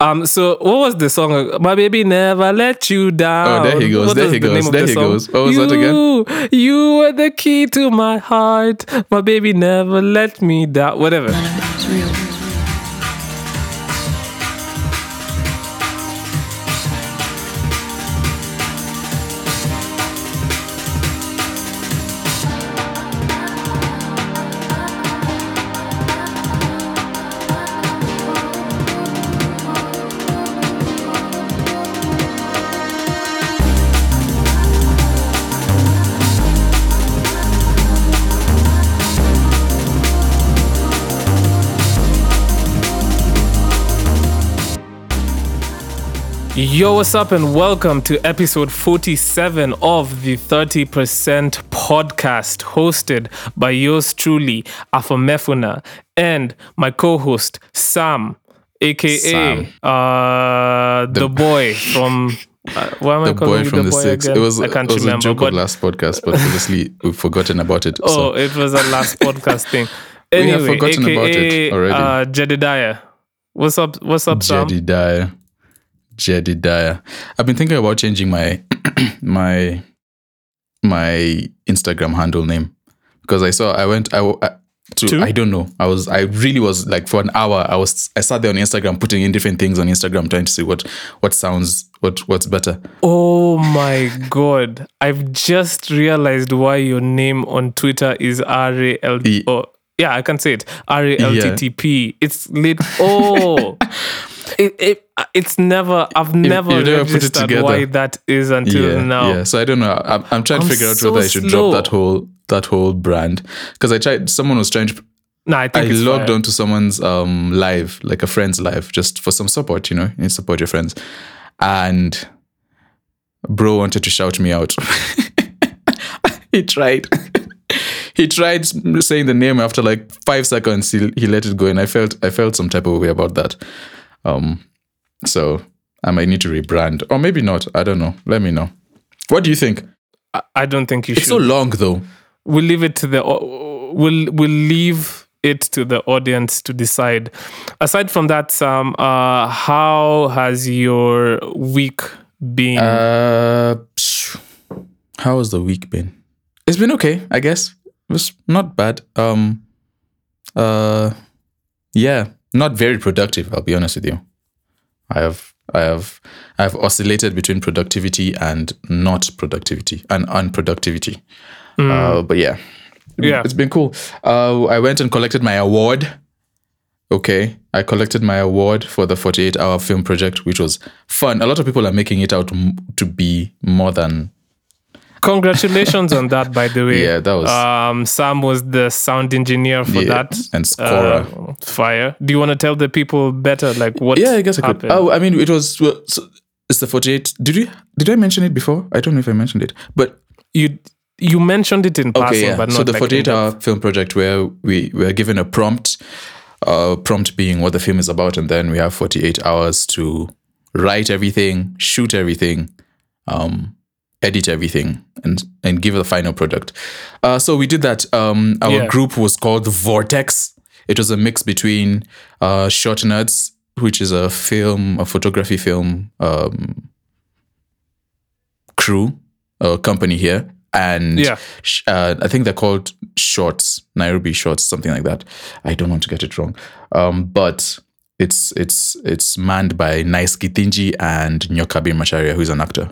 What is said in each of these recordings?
Um. So what was the song? My baby never let you down. Oh, there he goes. What There he the goes. name There the he song? goes. What was you, that again? You were the key to my heart. My baby never let me down. Whatever. Yo, what's up, and welcome to episode 47 of the 30% podcast, hosted by yours truly, Afamefuna, and my co host, Sam, aka Sam. Uh, the, boy from. Uh, why am I The calling boy from the the boy six. again? It was, I can't it was remember. a joke but of last podcast, but obviously we've forgotten about it. oh, so it was a last podcast thing. We have forgotten aka, about it already. Uh, Jedediah. What's up? What's up, Sam? Jedediah. I've been thinking about changing my my my Instagram handle name because I saw I went I, I- to, To? I don't know I was I really was like for an hour I was I sat there on Instagram putting in different things on Instagram trying to see what what sounds what what's better. Oh my god. I've just realized why your name on Twitter is R A L oh yeah, I can say it. R A L T T P. It's lit oh it, it it's never I've never you it registered why that is until yeah, now. yeah. So I don't know. I'm, I'm trying to I'm figure out so whether I should slow. drop that whole that whole brand because I tried. Someone was trying to Nah, I think I logged onto someone's um live, like a friend's live, just for some support, you know, you support your friends. And bro wanted to shout me out. he tried. He tried saying the name after like five seconds. He he let it go, and I felt I felt some type of way about that. Um, so I might need to rebrand, or maybe not. I don't know. Let me know. What do you think? I, I don't think you It's should. so long though. we'll leave it to the we'll we'll leave it to the audience to decide aside from that sam uh how has your week been Uh, how has the week been? It's been okay, I guess. It was not bad. Um, uh, yeah, not very productive. I'll be honest with you. I have, I have, I have oscillated between productivity and not productivity and unproductivity. Uh, but yeah, Yeah. it's been cool. Uh, I went and collected my award. Okay, I collected my award for the 48 hour film project, which was fun. A lot of people are making it out to be more than. Congratulations on that by the way Yeah, that was- um sam was the sound engineer for Yeah, that and scorer. uh, fire do you want to tell the people better like what yeah, I guess I could. happened Oh, I mean, it was. well, so it's the 48. Did you? Did I mention it before? I don't know if I mentioned it, but you you mentioned it in passing okay, yeah. but not So the like 48 in hour film project where we were given a prompt, uh, prompt being what the film is about, and then we have 48 hours to write everything, shoot everything, um, edit everything, and and give the final product. Uh, so we did that. Um, our Yeah. group was called Vortex. It was a mix between uh, Short Nerds, which is a film, a photography film um, crew, a company here, and Yeah. uh, I think they're called Shorts, Nairobi Shorts, something like that. I don't want to get it wrong, um, but it's it's it's manned by Nice Githinji and Nyokabi Macharia, who's an actor.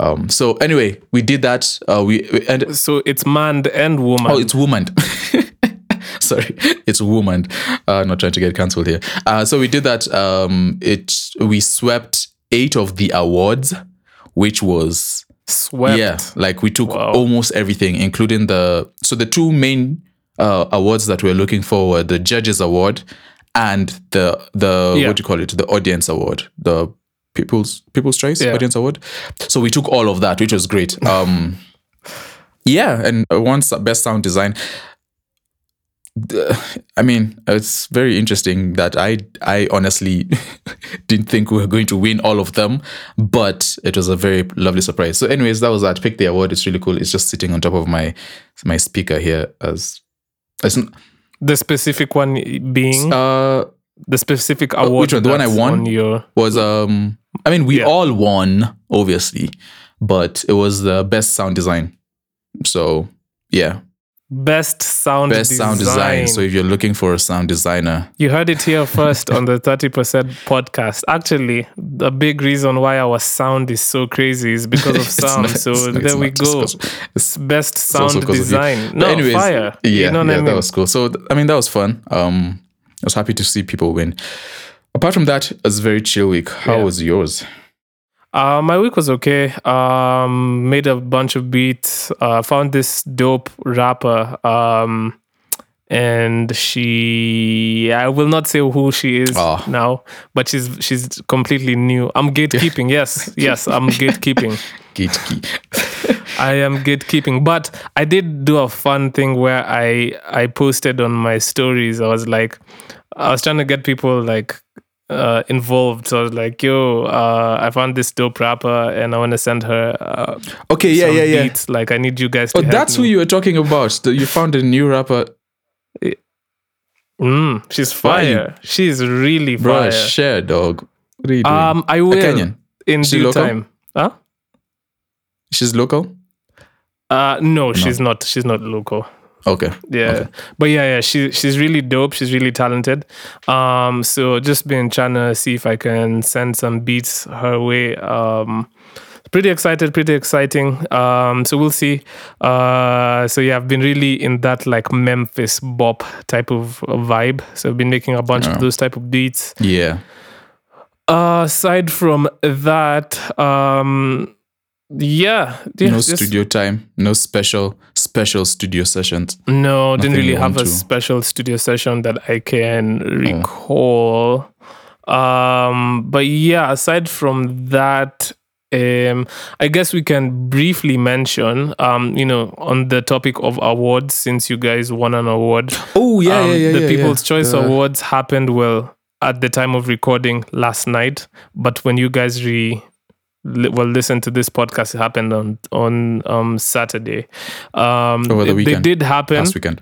Um, so anyway, we did that. Uh, we we- and so it's man and woman Oh, it's woman. Sorry, it's woman. Uh, not trying to get cancelled here. Uh, so we did that. Um, it we swept eight of the awards, which was swept yeah, like we took Wow. almost everything, including the so the two main uh, awards that we're looking for were the judges award and the the Yeah. what do you call it the audience award the people's people's choice Yeah. audience award so we took all of that which was great um yeah and once best sound design I mean, it's very interesting that I I honestly didn't think we were going to win all of them, but it was a very lovely surprise. So, anyways, that was that. Pick the award. It's really cool. It's just sitting on top of my my speaker here as as the specific one being uh the specific award. Uh, which one? The one I won? On your Was um I mean we Yeah. all won, obviously, but it was the best sound design. So yeah. best sound Best sound design. So if you're looking for a sound designer, You heard it here first on the 30% podcast. Actually, the big reason why our sound is so crazy is because of sound. not- so not- there we go. It's best sound 'cause of you. design. No, anyways, fire. Yeah, you know yeah, I mean? that was cool. So I mean, that was fun. Um, I was happy to see people win. Apart from that, it was a very chill week. How Yeah. was yours? Uh, my week was okay. Um, made a bunch of beats. Uh, found this dope rapper. Um, and she, I will not say who she is Oh. now, but she's she's completely new. I'm gatekeeping. yes, yes, I'm gatekeeping. Gatekeep. I am gatekeeping, but I did do a fun thing where I I posted on my stories. I was like, I was trying to get people like uh, involved. So I was like, yo, uh, I found this dope rapper and I want to send her uh, Okay, yeah, yeah, yeah. beats. Like I need you guys to Oh, that's who me. you were talking about. You found a new rapper. Mm, she's fire. She's really Bro, fire. share, dog. What are you doing? Um, I a will Kenyan. in She due local? time. Huh? She's local? Uh, no, she's not. She's not local. Okay. Yeah, Okay. but yeah, yeah, she she's really dope. She's really talented. Um, so just been trying to see if I can send some beats her way. Um, pretty excited, pretty exciting. Um, so we'll see. Uh, so yeah, I've been really in that like Memphis bop type of vibe. So I've been making a bunch Yeah. of those type of beats. Yeah. Uh, aside from that, um, yeah, yeah, no studio time. No special special studio sessions. No, didn't really have a to- special studio session that I can Oh. recall. Um, but yeah, aside from that, um, I guess we can briefly mention, um, you know, on the topic of awards, since you guys won an award. Oh yeah, um, yeah, yeah. the yeah, People's yeah. Choice Uh, Awards happened well at the time of recording last night, but when you guys re well listen to this podcast, it happened on on um Saturday. Um, Over the they- weekend. they did happen. last weekend.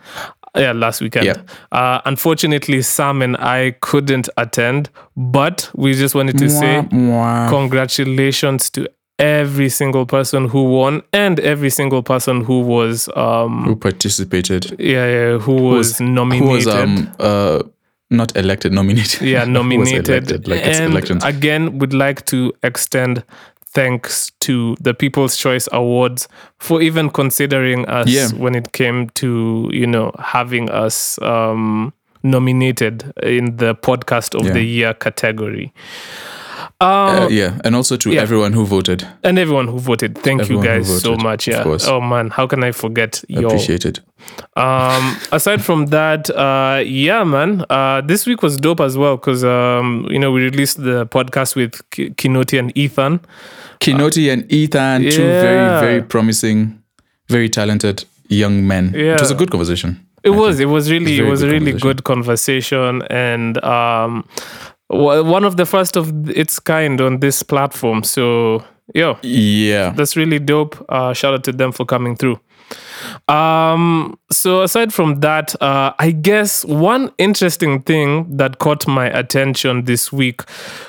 Yeah, last weekend. Yeah. Uh, unfortunately, Sam and I couldn't attend, but we just wanted to say Mwah, mwah. congratulations to every single person who won and every single person who was um who participated. yeah, yeah who was, Who nominated. was um uh not elected, nominated. yeah nominated elected, like and elections. again would like to extend thanks to the people's choice awards for even considering us Yeah. when it came to you know having us um nominated in the podcast of Yeah. the year category Uh, yeah, and also to yeah. everyone who voted. and everyone who voted thank Everyone you guys so voted, much of yeah course. oh man how can i forget your Appreciate it. um aside from that uh yeah man uh this week was dope as well because um you know we released the podcast with Ki- kinoti and ethan Kinoti and Ethan, two yeah. very, very promising, very talented young men. Yeah. It was a good conversation. it was it was really it was a good really good conversation and um one of the first of its kind on this platform so yo. Yeah. that's really dope. Uh shout out to them for coming through. Um so aside from that uh i guess one interesting thing that caught my attention this week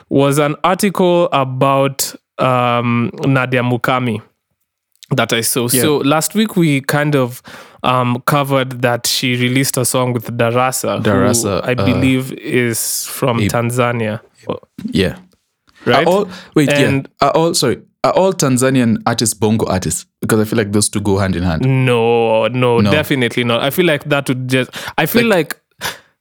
was an article about um nadia mukami that i saw. So last week we kind of um covered that she released a song with darassa Darassa, who i uh, believe is from tanzania Yeah. right Are all, wait, And- yeah. Are all sorry. Are all Tanzanian artists bongo artists? Because I feel like those two go hand in hand. No, no, No. definitely not. I feel like that would just. I feel like,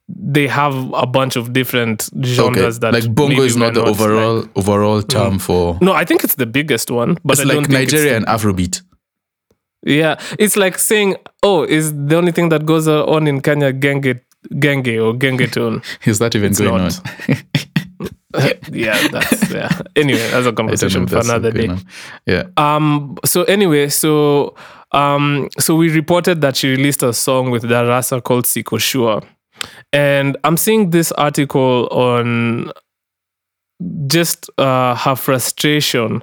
they have a bunch of different genres that like bongo is not the overall like- overall term for. no, I think it's the biggest one, but It's I like don't think it's Nigeria and Afrobeat. Yeah, it's like saying, "Oh, is the only thing that goes on in Kenya genge genge or gengetone?" Is that even going not. on? yeah, that's yeah. Anyway, that's a know conversation for another day. on. Yeah. Um. So anyway, so um. So we reported that she released a song with Darassa called Siko Sure, and I'm seeing this article on just uh, her frustration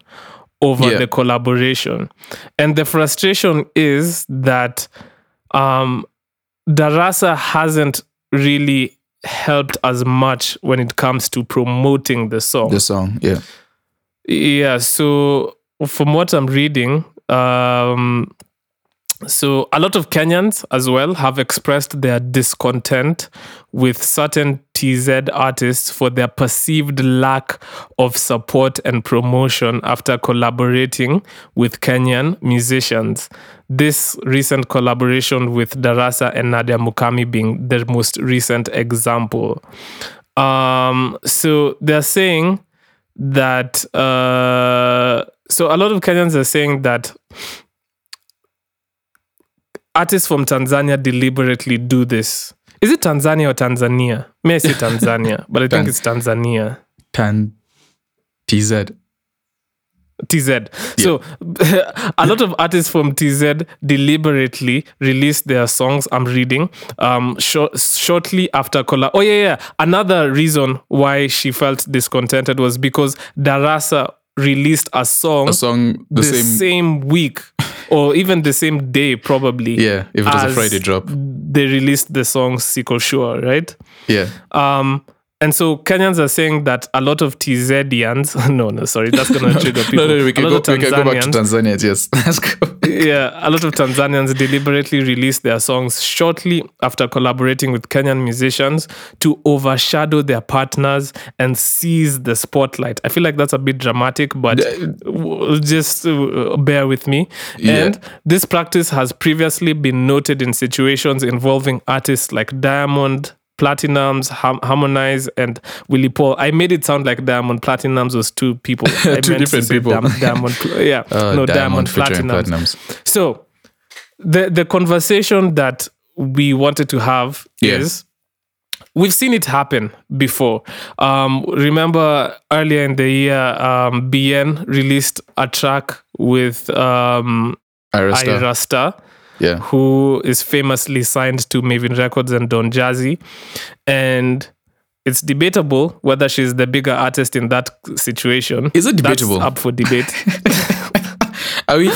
over Yeah. the collaboration, and the frustration is that um, Darassa hasn't really helped as much when it comes to promoting the song. The song, yeah. Yeah, so from what I'm reading, um, so a lot of Kenyans as well have expressed their discontent with certain TZ artists for their perceived lack of support and promotion after collaborating with Kenyan musicians. This recent collaboration with Darassa and Nadia Mukami being the most recent example. Um, so they're saying that uh, so a lot of Kenyans are saying that artists from Tanzania deliberately do this. Is it Tanzania or Tanzania? May I say Tanzania, but I think it's Tanzania. Tan TZ. TZ. So a lot of artists from TZ deliberately released their songs. I'm reading um shor- shortly after Kola. Oh yeah, yeah. Another reason why she felt discontented was because Darassa released a song, A song the, the same, same, week or even the same day probably. Yeah, if it was a Friday drop. They released the song Siko Sure, right? Yeah. Um, and so Kenyans are saying that a lot of TZians, no, no, sorry, that's going to trigger people. No, no, we can, go, we can go back to Tanzania. Yes, let's go. yeah, a lot of Tanzanians deliberately released their songs shortly after collaborating with Kenyan musicians to overshadow their partners and seize the spotlight. I feel like that's a bit dramatic, but just uh, bear with me. Yeah. And this practice has previously been noted in situations involving artists like Diamond. Platnumz, Ham- Harmonize, and Willie Paul. I made it sound like Diamond Platnumz was two people. I Two meant different people. Diamond, yeah, Uh, no, Diamond, featuring Platnumz. Platnumz. So the the conversation that we wanted to have is we've seen it happen before. Um, remember earlier in the year, um, Bien released a track with um, Ayra Starr. Yeah. who is famously signed to Mavin Records and Don Jazzy, and it's debatable whether she's the bigger artist in that situation. Is it That's debatable? up for debate. Are we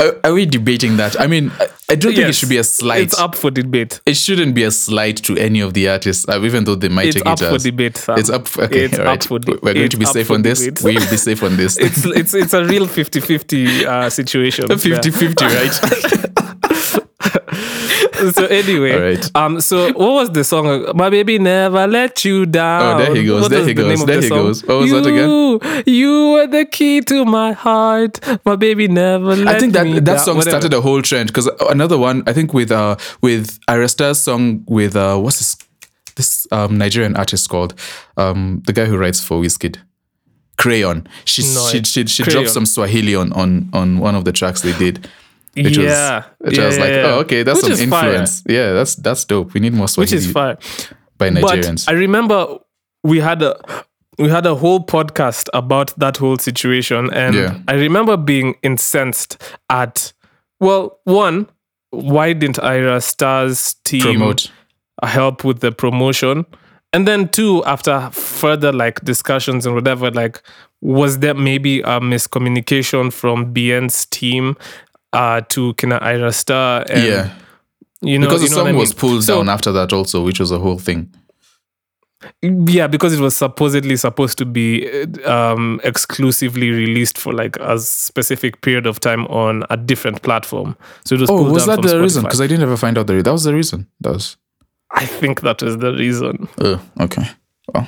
are, are we debating that? I mean, I, I don't think it should be a slight. It's up for debate. It shouldn't be a slight to any of the artists, uh, even though they might It's take up it for as. debate. It's up. For, okay, It's all up for de- We're going to be safe on this. debate. We'll be safe on this. it's it's it's a real 50-50 uh, situation. 50 50, right? so anyway, All right. um, so what was the song? My baby never let you down. Oh, there he goes, What there he the goes, there the he song? goes. What was you, that again? You were the key to my heart. My baby never let I think that that down. song Whatever. started a whole trend because another one I think with uh with Ayra Starr's song with uh what's this this um Nigerian artist called um the guy who writes for Wizkid Crayon she No, she she, she Crayon. dropped some Swahili on on on one of the tracks they did which yeah, was which I was like yeah, yeah. oh okay that's Which some is fire. influence yeah that's that's dope we need more which Swahili is fine. by Nigerians But I remember we had a we had a whole podcast about that whole situation, and Yeah. I remember being incensed at well, one, why didn't Ayra Starr's team promote help with the promotion? And then two, after further like discussions and whatever, like was there maybe a miscommunication from Bien's team uh, to Kina Ayra Starr? And, yeah you know, because you the know song I was pulled So- down after that also which was a whole thing Yeah, because it was supposedly supposed to be um, exclusively released for like a specific period of time on a different platform. So it was. oh was that the reason because I didn't ever find out the that was the reason that was I think that was the reason. oh okay well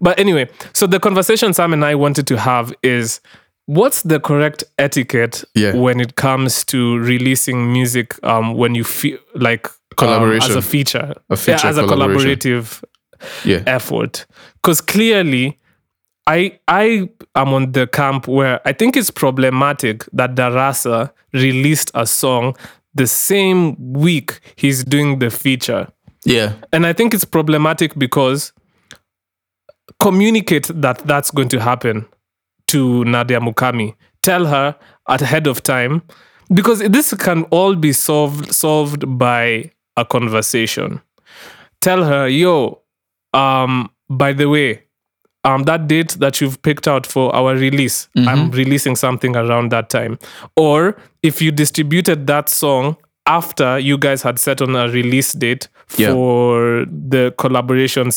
But anyway, so the conversation Sam and I wanted to have is what's the correct etiquette Yeah. when it comes to releasing music um, when you feel like um, Collaboration. as a feature, A feature yeah, as a collaborative yeah effort because clearly I I am on the camp where I think it's problematic that Darassa released a song the same week he's doing the feature. yeah And I think it's problematic because communicate that that's going to happen to Nadia Mukami. Tell her ahead of time because this can all be solved solved by a conversation. Tell her, "Yo, um by the way, um that date that you've picked out for our release, I'm releasing something around that time." Or if you distributed that song after you guys had set on a release date Yeah. for the collaboration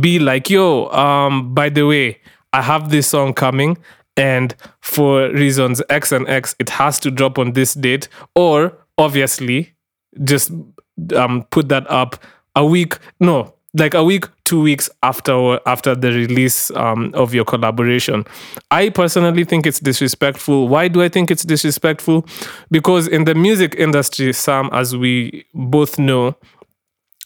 be like, yo, um, by the way, I have this song coming, and for reasons X and X, it has to drop on this date, or obviously, just um, put that up a week, no, like a week, two weeks after after the release um, of your collaboration. I personally think it's disrespectful. Why do I think it's disrespectful? Because in the music industry, Sam, as we both know,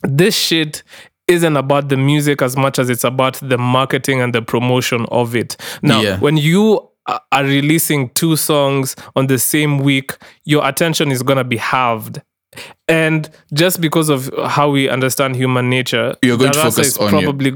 this shit isn't about the music as much as it's about the marketing and the promotion of it. Now, Yeah. when you are releasing two songs on the same week, your attention is going to be halved. And just because of how we understand human nature, You're going to focus is on probably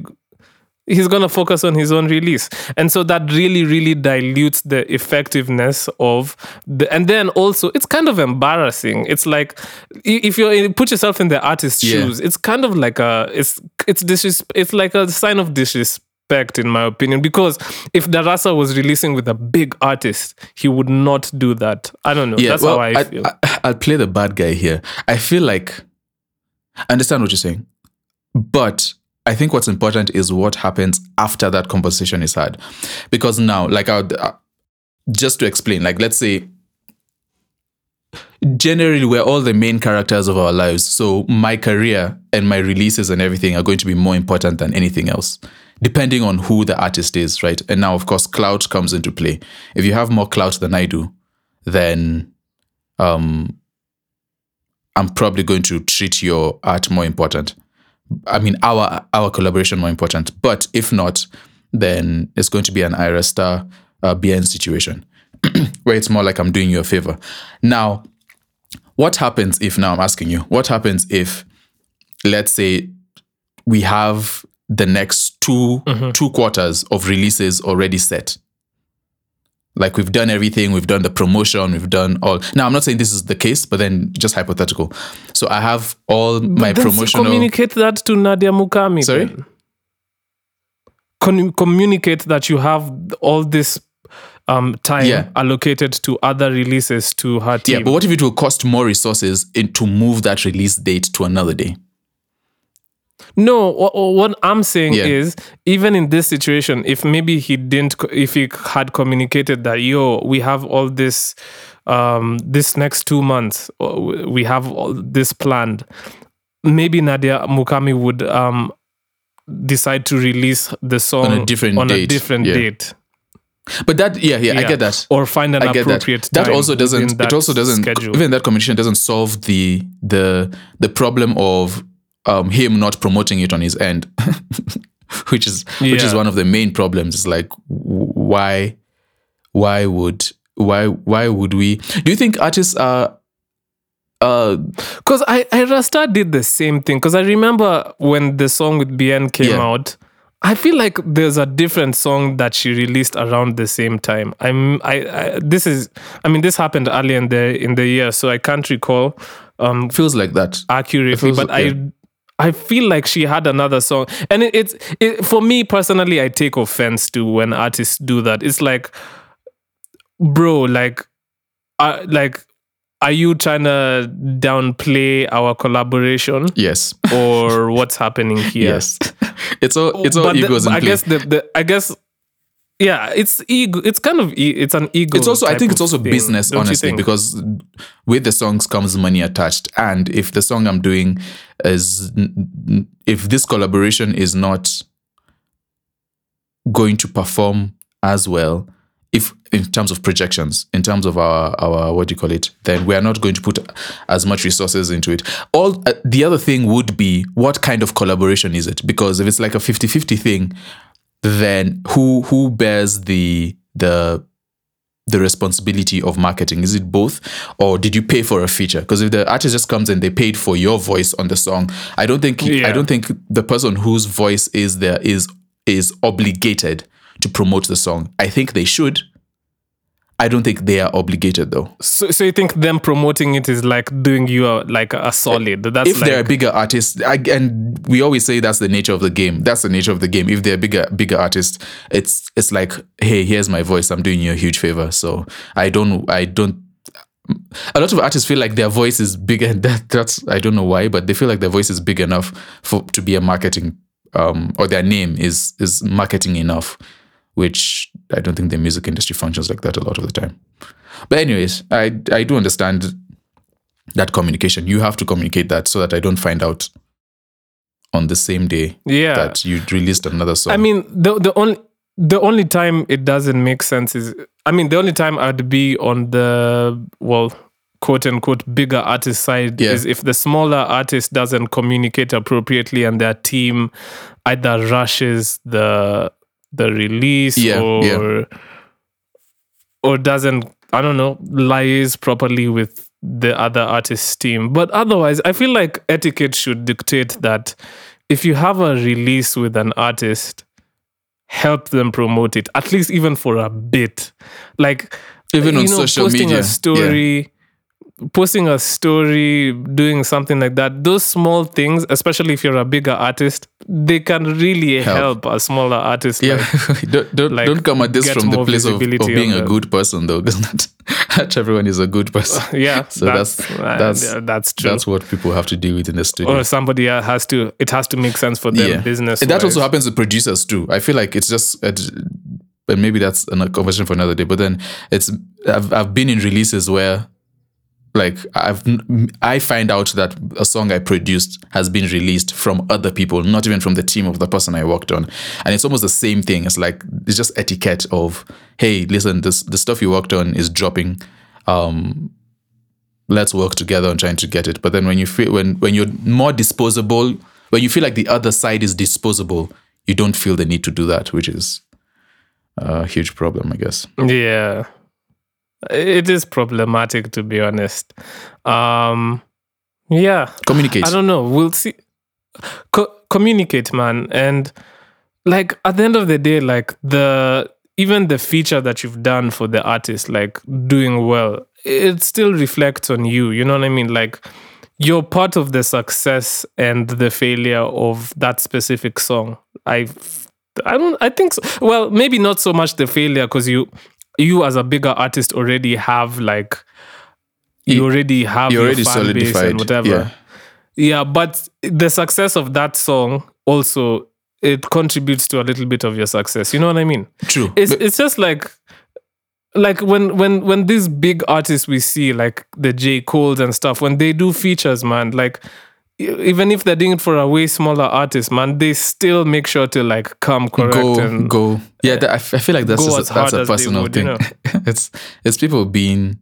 he's going to focus on his own release. And so that really really dilutes the effectiveness of the and then also it's kind of embarrassing. It's like if you put yourself in the artist's Yeah. shoes it's kind of like a it's it's disres- it's like a sign of disrespect in my opinion because if darassa was releasing with a big artist he would not do that. I don't know. That's how i, feel. I, I'll play the bad guy here. I feel like I understand what you're saying, but I think what's important is what happens after that conversation is had, because now, like, I would, uh, just to explain, like, let's say. Generally, we're all the main characters of our lives. So, my career and my releases and everything are going to be more important than anything else, depending on who the artist is, right? And now, of course, clout comes into play. If you have more clout than I do, then um, I'm probably going to treat your art more important. I mean, our our collaboration more important. But if not, then it's going to be an Ayra Starr uh, Bien situation where it's more like I'm doing you a favor. Now, what happens if now I'm asking you? What happens if, let's say, we have the next 2 two quarters of releases already set? Like we've done everything, we've done the promotion, we've done all. Now I'm not saying this is the case, but then just hypothetical. So I have all my Then promotional. communicate that to nadia mukami Sorry? then. Con- communicate that you have all this um, time Yeah. allocated to other releases to her team. yeah, but what if it will cost more resources in, to move that release date to another day? No, what, what I'm saying Yeah. is, even in this situation, if maybe he didn't, if he had communicated that, yo, we have all this, um, this next two months, uh, we have all this planned, maybe Nadia Mukami would um, decide to release the song On a different on a date, different yeah. date. But that, yeah, yeah, I get that. or find an I get that. appropriate That time also doesn't. within It that also doesn't. schedule. Even that communication doesn't solve the the the problem of um, him not promoting it on his end, which is which is one of the main problems. It's like why why would why why would we? Do you think artists are? Uh, Because I, Ayra Starr did the same thing. Because I remember when the song with Bien came Yeah. out, I feel like there's a different song that she released around the same time. I'm I, I this is I mean this happened early in the in the year, so I can't recall um feels like that. accurately, feels- but yeah. I I feel like she had another song, and it, it's it, for me personally. I take offense to when artists do that. It's like, bro, like, uh, like, are you trying to downplay our collaboration, Yes. or what's happening here? Yes. it's all it's all But the- egos in I play. guess the, the I guess. Yeah, it's ego. It's kind of e- it's an ego. it's also i think it's also thing, business honestly because with the songs comes money attached and if the song i'm doing is if this collaboration is not going to perform as well if in terms of projections in terms of our our what do you call it then we are not going to put as much resources into it all uh, the other thing would be what kind of collaboration is it because if it's like a 50-50 thing then who who bears the the the responsibility of marketing? Is it both, or did you pay for a feature? Because if the artist just comes and they paid for your voice on the song, I don't think I don't think the person whose voice is there is is obligated to promote the song. I think they should. I don't think they are obligated though. So, so you think them promoting it is like doing you a, like a solid? That's if like, they're a bigger artist, I, and we always say that's the nature of the game. That's the nature of the game. If they're bigger bigger artist, it's it's like, hey, here's my voice. I'm doing you a huge favor. So I don't I don't a lot of artists feel like their voice is bigger. That that's I don't know why, but they feel like their voice is big enough for to be a marketing um, or their name is is marketing enough, which I don't think the music industry functions like that a lot of the time. But anyways, I I do understand that communication. You have to communicate that so that I don't find out on the same day Yeah. that you released another song. I mean, the the only the only time it doesn't make sense is, I mean, the only time I'd be on the well, quote unquote, bigger artist side Yeah. is if the smaller artist doesn't communicate appropriately and their team either rushes the the release Yeah, or yeah. or doesn't I don't know lies properly with the other artist's team. But otherwise, I feel like etiquette should dictate that if you have a release with an artist, help them promote it at least even for a bit. Like Even on know, social posting media, a story. Posting a story, doing something like that, those small things, especially if you're a bigger artist, they can really Help. help, a smaller artist. Yeah, like- don't don't, like, don't come at this from the place of, of being a good person though, because not, not everyone is a good person. yeah, So that's uh, that's yeah, that's true. that's what people have to deal with in the studio. or somebody else has to. It has to make sense for them. Business. And that also happens with producers too. I feel like it's just, uh, but maybe that's a conversation for another day. But then it's I've I've been in releases where. Like I've, I find out that a song I produced has been released from other people, not even from the team of the person I worked on, and it's almost the same thing. It's like it's just etiquette of, hey, listen, this the stuff you worked on is dropping. Um, let's work together on trying to get it. But then when you feel when when you're more disposable, when you feel like the other side is disposable, you don't feel the need to do that, which is a huge problem, I guess. Yeah. It is problematic to be honest. Um yeah. Communicate. I don't know. We'll see. Co- communicate, man. And like at the end of the day, like the even the feature that you've done for the artist, like doing well, it still reflects on you. You know what I mean? Like you're part of the success and the failure of that specific song. I, I don't. I think. So. Well, maybe not so much the failure because you, you as a bigger artist already have like, you You- already have your already fan base solidified. and whatever. Yeah. Yeah, but the success of that song also it contributes to a little bit of your success. You know what I mean? True. It's But- it's just like like when when when these big artists we see like the J Cole's and stuff when they do features, man, like even if they're doing it for a way smaller artist, man, they still make sure to like come correct go and go. Yeah, that, I, f- I feel like that's just that's a personal would, thing. you know? it's it's people being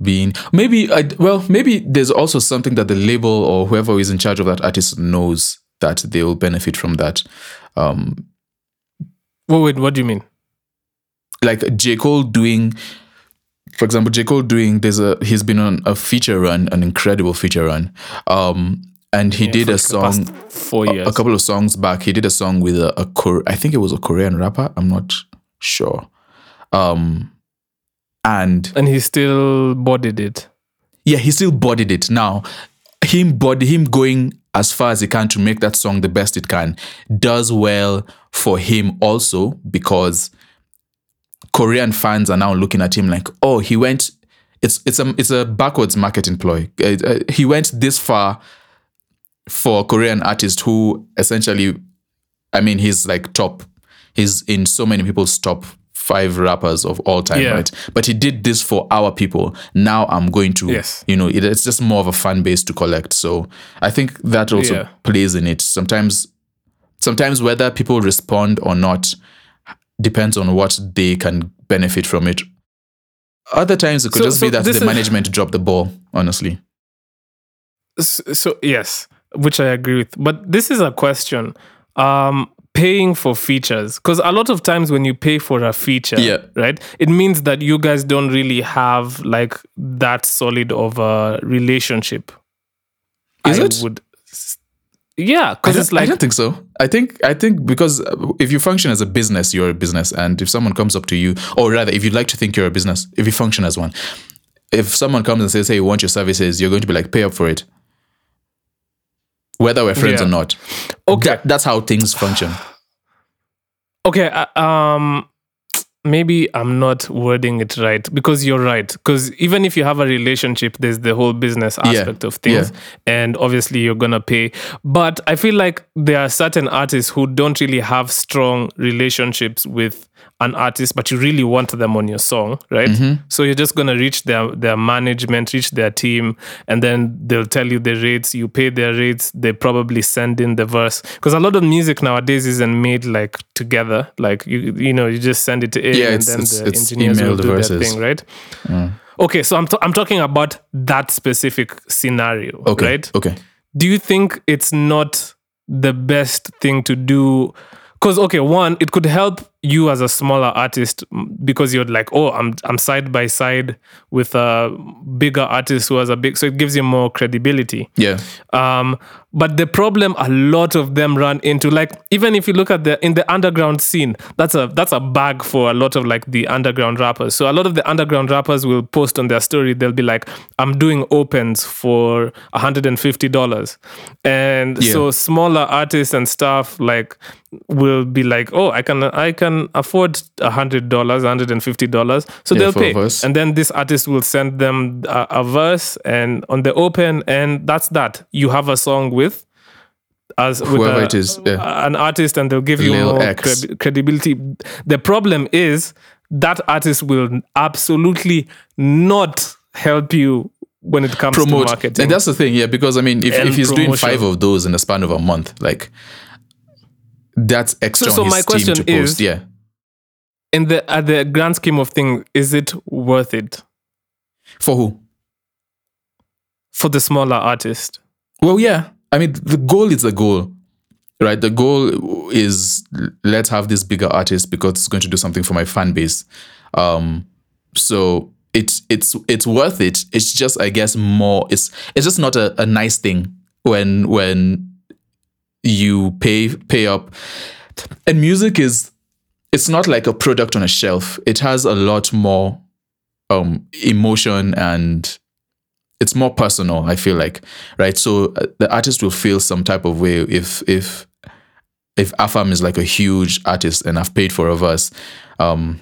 being maybe I well maybe there's also something that the label or whoever is in charge of that artist knows that they will benefit from that. Um, wait, what do you mean? like J Cole doing, for example, J Cole doing there's a he's been on a feature run, an incredible feature run. Um, and he did For a song four years. a couple of songs back. He did a song with a, a Kor- I think it was a Korean rapper. I'm not sure. Um, and and he still bodied it. yeah, he still bodied it. Now, him body him going as far as he can to make that song the best it can does well for him also because Korean fans are now looking at him like, oh, he went. It's it's a it's a backwards marketing ploy. Uh, uh, he went this far for a Korean artist who essentially, I mean, he's like top. He's in so many people's top five rappers of all time, Yeah. right? But he did this for our people. Now I'm going to, Yes. you know, it, it's just more of a fan base to collect. So I think that also Yeah. plays in it. Sometimes, sometimes whether people respond or not depends on what they can benefit from it. Other times it could So- just so be that the is- management dropped the ball. Honestly, S- so yes which i agree with but this is a question um paying for features because a lot of times when you pay for a feature Yeah. right it means that you guys don't really have like that solid of a relationship Is I it? would yeah because it's like I don't think so. I think I think because if you function as a business, you're a business, and if someone comes up to you, or rather, if you'd like to think you're a business, if you function as one, if someone comes and says, "Hey, we want your services," you're going to be like, "Pay up for it," whether we're friends Yeah. or not. okay That- that's how things function. okay uh, um maybe I'm not wording it right because you're right. Because even if you have a relationship, there's the whole business aspect of things, and obviously you're gonna pay. But I feel like there are certain artists who don't really have strong relationships with an artist, but you really want them on your song, right? Mm-hmm. So you're just gonna reach their their management, reach their team, and then they'll tell you the rates. You pay their rates. They probably send in the verse because a lot of music nowadays isn't made like together. Like you, you know, you just send it to A, Yeah, and then it's- the it's engineers will do their verses. thing, right? Okay, so I'm t- I'm talking about that specific scenario, Okay. right? Okay. do you think it's not the best thing to do because okay one it could help you as a smaller artist because you're like oh i'm i'm side by side with a bigger artist who has a big so it gives you more credibility Yeah. um, but the problem a lot of them run into, like even if you look at the in the underground scene, that's a that's a bag for a lot of like the underground rappers. So a lot of the underground rappers will post on their story, they'll be like, I'm doing opens for $150. And Yeah. so smaller artists and stuff like will be like, Oh, I can I can afford $100, $150. So Yeah, they'll pay. And then this artist will send them a, a verse and on the open, and that's that. You have a song with as with Whoever a- it is, yeah. an artist, and they'll give you Lil more X. credi- credibility. The problem is that artist will absolutely not help you when it comes to Promote. marketing. And that's the thing, yeah, because I mean, if, And if he's doing five of those in the span of a month, like that's extra So- so my team question to post. is- yeah. in the at the grand scheme of things, is it worth it For who? for the smaller artist? Well, yeah. I mean, the goal is the goal, right? The goal is let's have this bigger artist because it's going to do something for my fan base. Um, so it's it's it's worth it. It's just, I guess, more. It's it's just not a, a nice thing when when you pay pay up. And music is it's not like a product on a shelf. It has a lot more um emotion and it's more personal i feel like right so uh, the artist will feel some type of way if if if afam is like a huge artist and i've paid for a verse um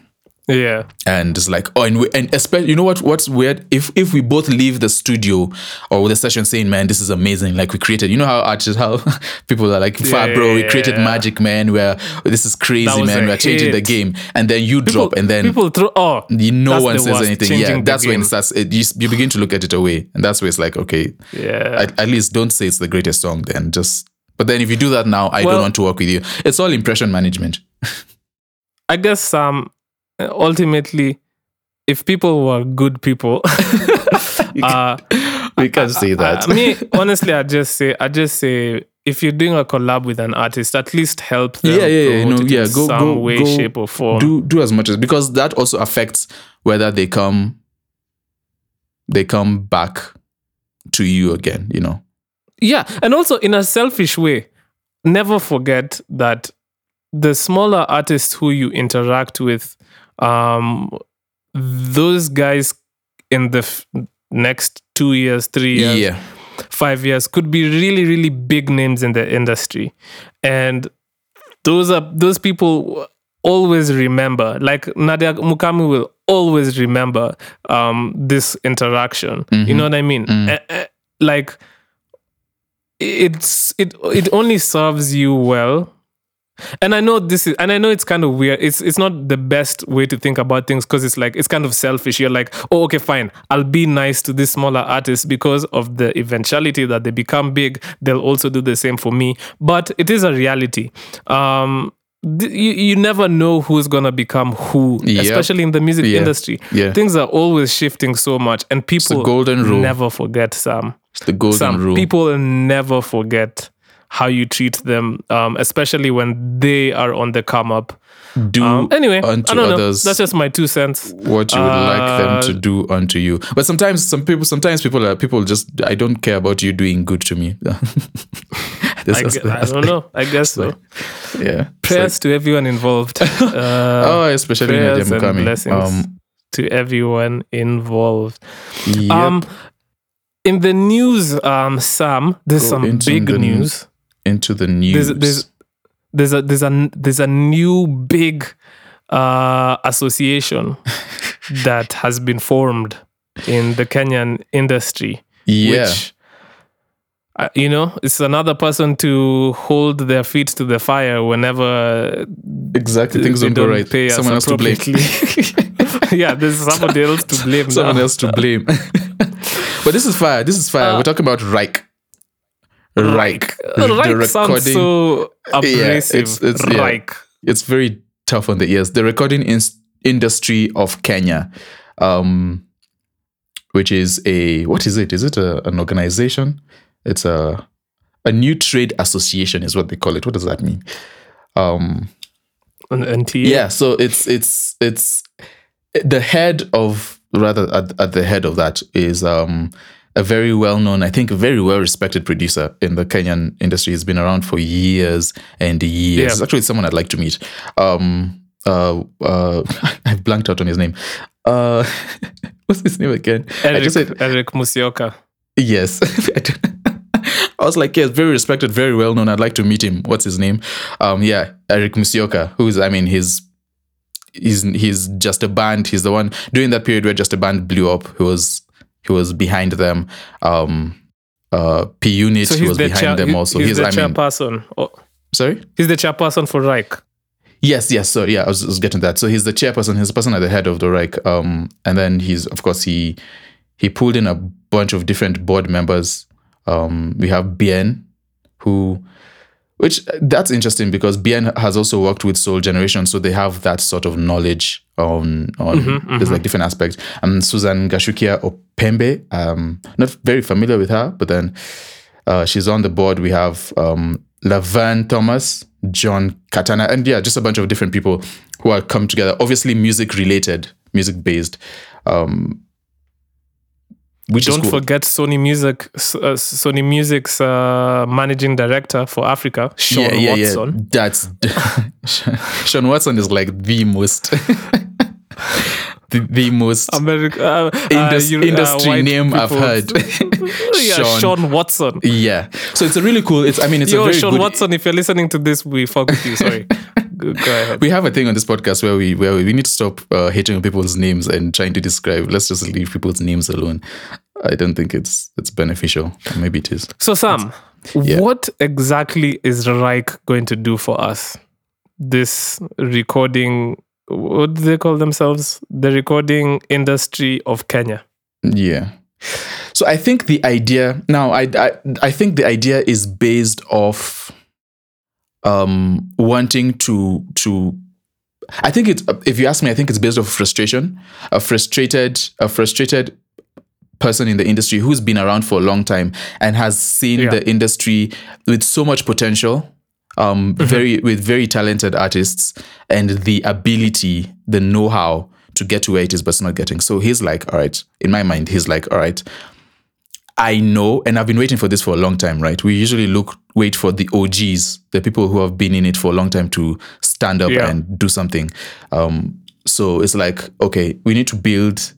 Yeah. and it's like oh and we, and especially you know what what's weird if if we both leave the studio or the session saying man this is amazing like we created you know how artists how people are like far Yeah, bro we created yeah. magic man where this is crazy man we're changing the game and then you drop and then people throw oh you, no one says worst, anything. Yeah, that's when it starts. It, you, you begin to look at it away, and that's where it's like, okay, yeah at, at least don't say it's the greatest song. Then just, but then if you do that now, I Well- don't want to work with you. It's all impression management. I guess um Uh, ultimately if people were good people uh We can't uh, say uh, that. I mean honestly I just say I just say if you're doing a collab with an artist, at least help them Yeah, yeah, yeah, no, yeah, go- some go- way, go shape, or form. do do as much as because that also affects whether they come they come back to you again. You know. Yeah, and also in a selfish way, never forget that the smaller artists who you interact with, um, those guys in the f- next two years, three years, Yeah. five years could be really, really big names in the industry, and those are those people always remember. Like Nadia Mukami will always remember um, this interaction. You know what I mean? Eh, eh, like it's it it only serves you well and i know this is and i know it's kind of weird it's it's not the best way to think about things because it's like it's kind of selfish you're like oh okay fine i'll be nice to this smaller artist because of the eventuality that they become big they'll also do the same for me but it is a reality um th- you, you never know who's gonna become who Yep. especially in the music Yeah. industry Yeah. things are always shifting so much and people golden rule. never forget sam It's the golden some rule. people never forget how you treat them, um, especially when they are on the come up. do Um, anyway, I don't know. That's just my two cents. what you would like them to Uh, do unto you. But sometimes some people sometimes people are people just I don't care about you doing good to me. I, gu- I don't know. I guess so. Yeah. Prayers to everyone involved. Uh, oh, especially prayers and Mukami. blessings Um, to everyone involved. yep. Um, in the news, um, Sam, there's Go some big the news. Into the news. There's there's there's a there's a there's a new big uh, association that has been formed in the Kenyan industry. Yeah. Which, uh, you know, it's another person to hold their feet to the fire whenever exactly. Things don't go right. pay Someone else to blame. yeah, there's somebody else to blame. Someone now. else to blame. but this is fire. This is fire. Uh, We're talking about RIKE. RIKE. RIKE sounds so abrasive. it's- it's- yeah. RIKE. it's very tough on the ears. The recording in- industry of Kenya, um, which is a what is it? Is it a, an organization? It's a a new trade association, is what they call it. What does that mean? Um, And, and TA. yeah, so it's it's it's the head of rather at, at the head of that is um a very well known, I think, a very well respected producer in the Kenyan industry. He's been around for years and years. Yeah. It's actually someone I'd like to meet. Um, uh, uh, I've blanked out on his name. Uh, what's his name again? I Eric, just said Eric Musyoka. yes. I I was like, yes, very respected, very well known. I'd like to meet him. What's his name? Um, yeah, Eric Musyoka, who's, I mean, he's he's he's just a band. He's the one during that period where just a band blew up. He was he was behind them. Um, uh, P Unit So he was behind them he- also. he's He's, the I mean, chairperson. Oh, sorry. he's the chairperson for RIKE. Yes, yes. So yeah, I was, I was getting that. So he's the chairperson. He's the person at the head of the RIKE. Um, and then he's of course he he pulled in a bunch of different board members. Um, we have Bien, who, which that's interesting because Bien has also worked with Sol Generation, so they have that sort of knowledge on on there's like different aspects. Um, Susan Gashukia Opembe. Um, not very familiar with her, but then uh, she's on the board. We have um, Thomas, John Katana, and yeah, just a bunch of different people who are come together. Obviously, music related, music based. Um, which Don't cool. forget Sony Music, uh, Sony Music's uh, managing director for Africa, Sean Watson. That's Sean Watson is like the most, the, the most America, uh, indus- uh, you- uh, industry white name I've heard. yeah, Sean. Sean. Watson. Yeah, so it's a really cool. It's I mean it's a Yo, very Sean good. Watson, if you're listening to this, we fuck with you. Sorry. go, go ahead. we have a thing on this podcast where we where we, we need to stop uh, hating on people's names and trying to describe. Let's just leave people's names alone. I don't think it's it's beneficial. Maybe it is. So, Sam, Yeah. what exactly is RIKE going to do for us? This recording, what do they call themselves? The recording industry of Kenya. Yeah. So I think the idea now I I, I think the idea is based off um wanting to to I think it's if you ask me I think it's based off frustration a frustrated a frustrated person in the industry who's been around for a long time and has seen Yeah. the industry with so much potential um very with very talented artists and the ability the know-how to get to where it is but it's not getting so he's like all right in my mind he's like all right I know, and I've been waiting for this for a long time, right? We usually look, wait for the OGs, the people who have been in it for a long time to stand up Yeah. and do something. Um, so it's like, okay, we need to build.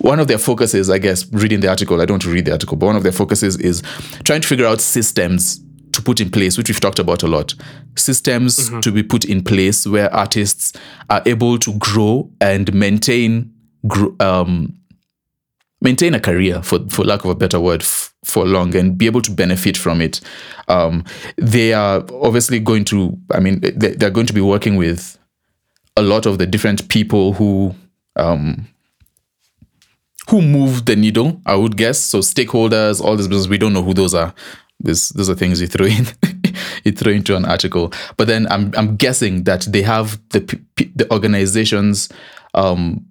One of their focuses, I guess, reading the article, I don't want to read the article, but one of their focuses is trying to figure out systems to put in place, which we've talked about a lot. Systems to be put in place where artists are able to grow and maintain gr- um, maintain a career for for lack of a better word f- for long and be able to benefit from it. Um, they are obviously going to i mean they, they're going to be working with a lot of the different people who um, who move the needle i would guess. So stakeholders all this business we don't know who those are this those are things you throw in you throw into an article but then i'm i'm guessing that they have the the organizations um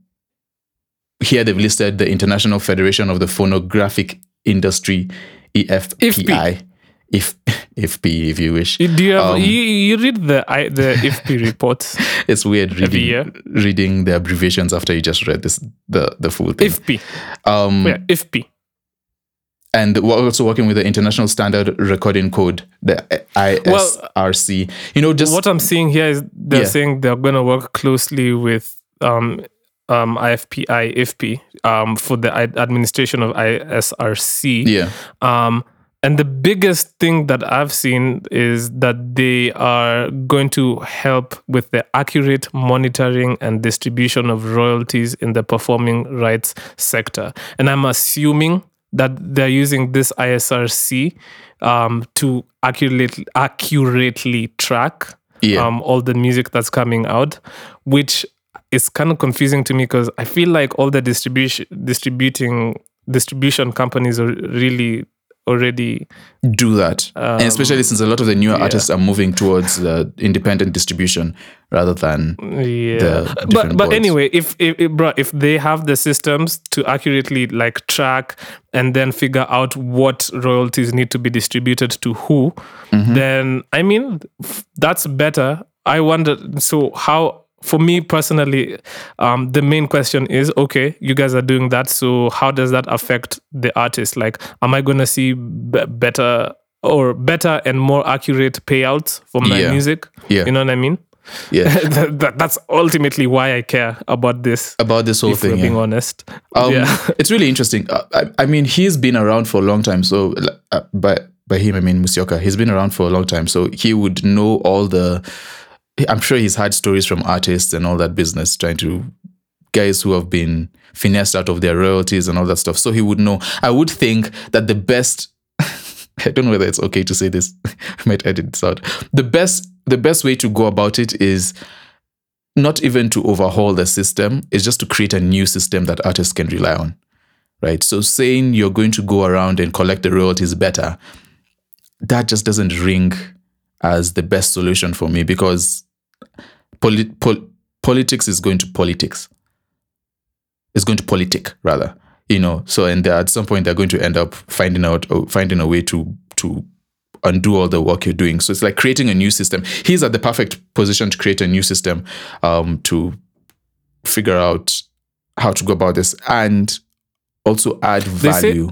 here they've listed the International Federation of the Phonographic Industry, IFPI. If IFP, if you wish. Do you have Um, you, you read the I, the IFP reports? It's weird reading reading the abbreviations after you just read this the the full thing. IFP. um, Yeah, IFP. And we're also working with the International Standard Recording Code, the ISRC. you know, just What I'm seeing here is they're Yeah. saying they're going to work closely with um, um, IFPI, IFP um, for the administration of ISRC. yeah, Um, and the biggest thing that I've seen is that they are going to help with the accurate monitoring and distribution of royalties in the performing rights sector. And I'm assuming that they're using this ISRC um, to accurately accurately track Yeah. um, all the music that's coming out, which is kind of confusing to me because I feel like all the distribution distributing distribution companies are really already do that, and especially since a lot of the newer artists are moving towards the independent distribution rather than yeah the but but boards. anyway if if, if bro, if they have the systems to accurately like track and then figure out what royalties need to be distributed to who Mm-hmm. then i mean f- that's better i wonder so how for me personally um, the main question is okay you guys are doing that so how does that affect the artist like am i going to see b- better or better and more accurate payouts for my Yeah. music Yeah. you know what i mean yeah that, that- that's ultimately why I care about this. about this whole If we're thing. being yeah. honest, Um, yeah, it's really interesting. Uh, I, I mean, he's been around for a long time. So, uh, by by him, I mean Musyoka. He's been around for a long time, so he would know all the. I'm sure he's had stories from artists and all that business, trying to guys who have been finessed out of their royalties and all that stuff. So he would know. I would think that the best. I don't know whether it's okay to say this. I might edit this out. The best, the best way to go about it is not even to overhaul the system is just to create a new system that artists can rely on right so saying you're going to go around and collect the royalties better that just doesn't ring as the best solution for me because pol- politics is going to politics It's going to politic rather you know so and at some point they're going to end up finding out or finding a way to to undo all the work you're doing. So it's like creating a new system. He's at the perfect position to create a new system um, to figure out how to go about this and also add say- value.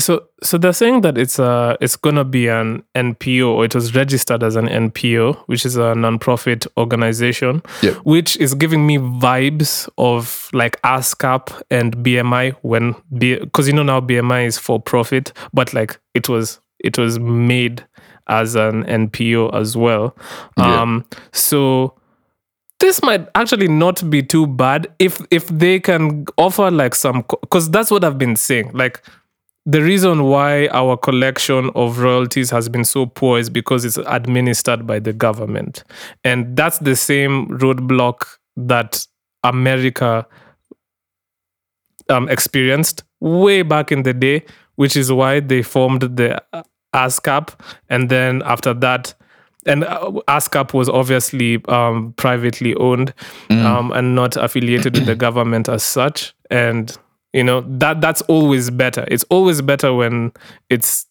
So so they're saying that it's uh it's gonna be an NPO or it was registered as an NPO, which is a non-profit organization, Yep. which is giving me vibes of like ASCAP and BMI when because you know now BMI is for profit, but like it was it was made as an NPO as well. Yeah. Um, so this might actually not be too bad if if they can offer like some because that's what I've been saying. Like the reason why our collection of royalties has been so poor is because it's administered by the government, and that's the same roadblock that America um, experienced way back in the day, which is why they formed the ASCAP, and then after that, and uh, ASCAP was obviously um, privately owned um, and not affiliated with the government as such, and you know that that's always better. It's always better when it's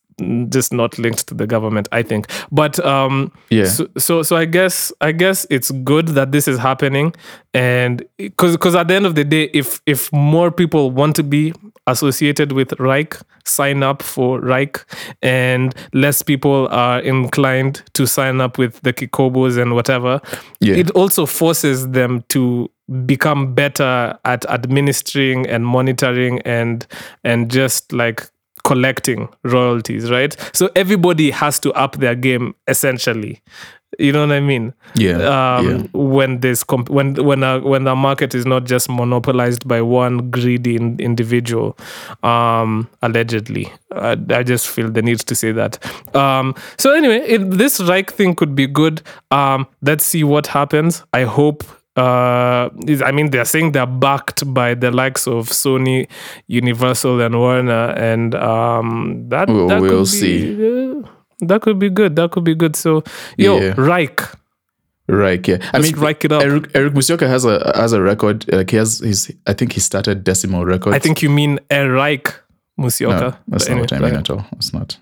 just not linked to the government i think but um Yeah. so so, so i guess i guess it's good that this is happening and because because at the end of the day if if more people want to be associated with RIKE sign up for RIKE and less people are inclined to sign up with the kikobos and whatever Yeah. it also forces them to become better at administering and monitoring and and just like collecting royalties right? So everybody has to up their game essentially. You know what i mean? Yeah. um, yeah. when there's comp- when when a when the market is not just monopolized by one greedy in- individual um allegedly. I, I just feel the need to say that. Um so anyway it, this RIKE thing could be good. Um let's see what happens. I hope uh, I mean, they're saying they're backed by the likes of Sony, Universal, and Warner, and um, that We'll- that we'll could be, see. uh, that could be good. That could be good. So, yo, Yeah. RIKE, Right. Yeah. I Let's mean, rank it up. Eric, Eric Musyoka has a has a record. Like he has his. I think he started Decimal Records. I think you mean RIKE Musyoka. No, that's But not what I anyway, mean at all. That's not.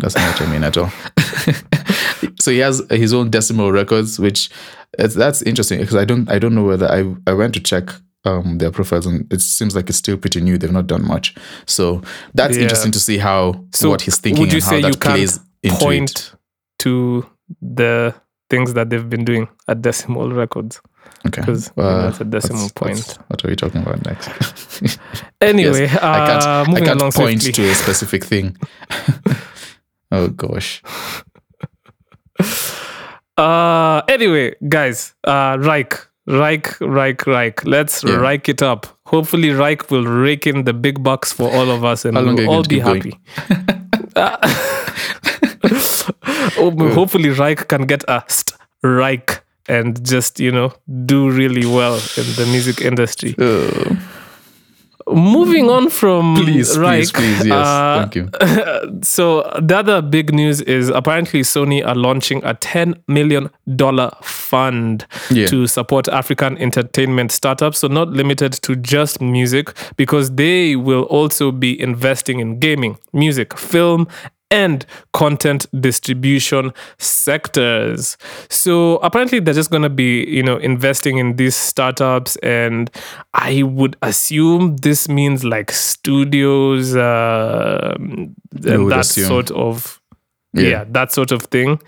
That's not what I mean at all. so he has his own decimal records, which it's, that's interesting because I don't I don't know whether I I went to check um their profiles and it seems like it's still pretty new. They've not done much, so that's Yeah. interesting to see how So what he's thinking would you and how say you that plays can't into point it. to the things that they've been doing at Decimal Records? Okay. because that's a decimal what's- point. what's- what are we talking about next? Anyway, Yes, I can't, uh, I can't point swiftly. to a specific thing. oh gosh. Uh, anyway, guys, uh, RIKE, RIKE, RIKE, RIKE. Let's Yeah. RIKE it up. Hopefully, RIKE will rake in the big bucks for all of us, and How long are we'll all be happy. Oh, hopefully, RIKE can get a st- RIKE and just you know do really well in the music industry. Uh, Moving on from please, RIKE, please, please. Yes. uh, thank you. so the other big news is apparently Sony are launching a ten million dollar fund Yeah. to support African entertainment startups. So not limited to just music, because they will also be investing in gaming, music, film. And content distribution sectors. So apparently, they're just going to be, you know, investing in these startups, and I would assume this means like studios, uh, and that assume. sort of Yeah. yeah. that sort of thing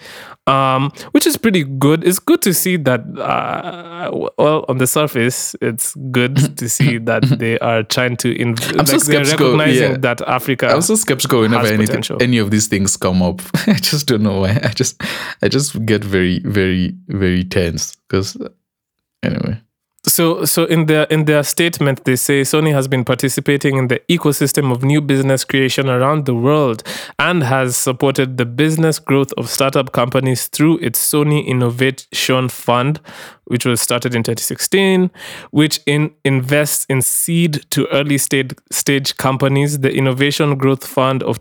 um which is pretty good it's good to see that uh well on the surface it's good to see that they are trying to inv- I'm so like they're skeptical, recognizing yeah. that africa I'm so skeptical whenever anything, any of these things come up. I just don't know why. I just, I just get very, very, very tense because, anyway. So, so in their in their statement, they say Sony has been participating in the ecosystem of new business creation around the world and has supported the business growth of startup companies through its Sony Innovation Fund, which was started in 2016, which in invests in seed to early stage stage companies. The Innovation Growth Fund of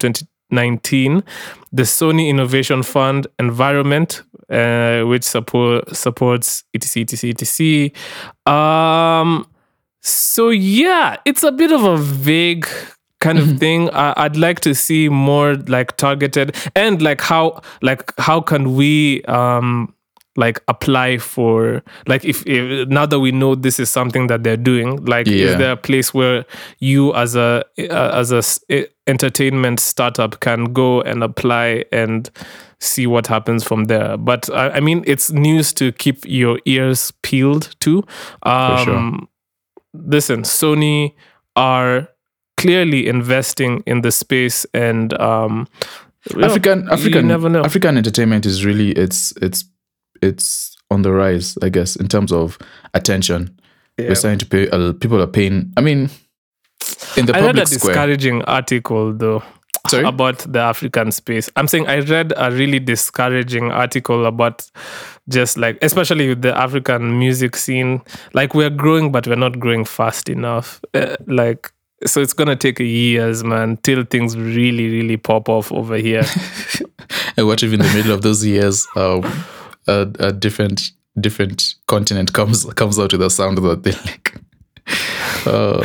2019, the Sony Innovation Fund Environment, uh, which support supports etc etc etc. Um, so yeah, it's a bit of a vague kind of thing. I, I'd like to see more like targeted and like how like how can we um like apply for like if, if now that we know this is something that they're doing like Yeah. is there a place where you as a uh, as a entertainment startup can go and apply and see what happens from there but i, I mean it's news to keep your ears peeled to um sure. listen sony are clearly investing in the space and um African, African, never know African entertainment is really it's it's it's on the rise, I guess, in terms of attention. Yeah. We're starting to pay. Uh, people are paying. I mean, in the I read a public square. discouraging article though Sorry? about the African space. I'm saying I read a really discouraging article about just like especially with the African music scene. Like we're growing but we're not growing fast enough. Uh, like so it's gonna take years, man, till things really, really pop off over here. And what if in the middle of those years, um, a, a different different continent comes comes out with a sound that they like. Oh,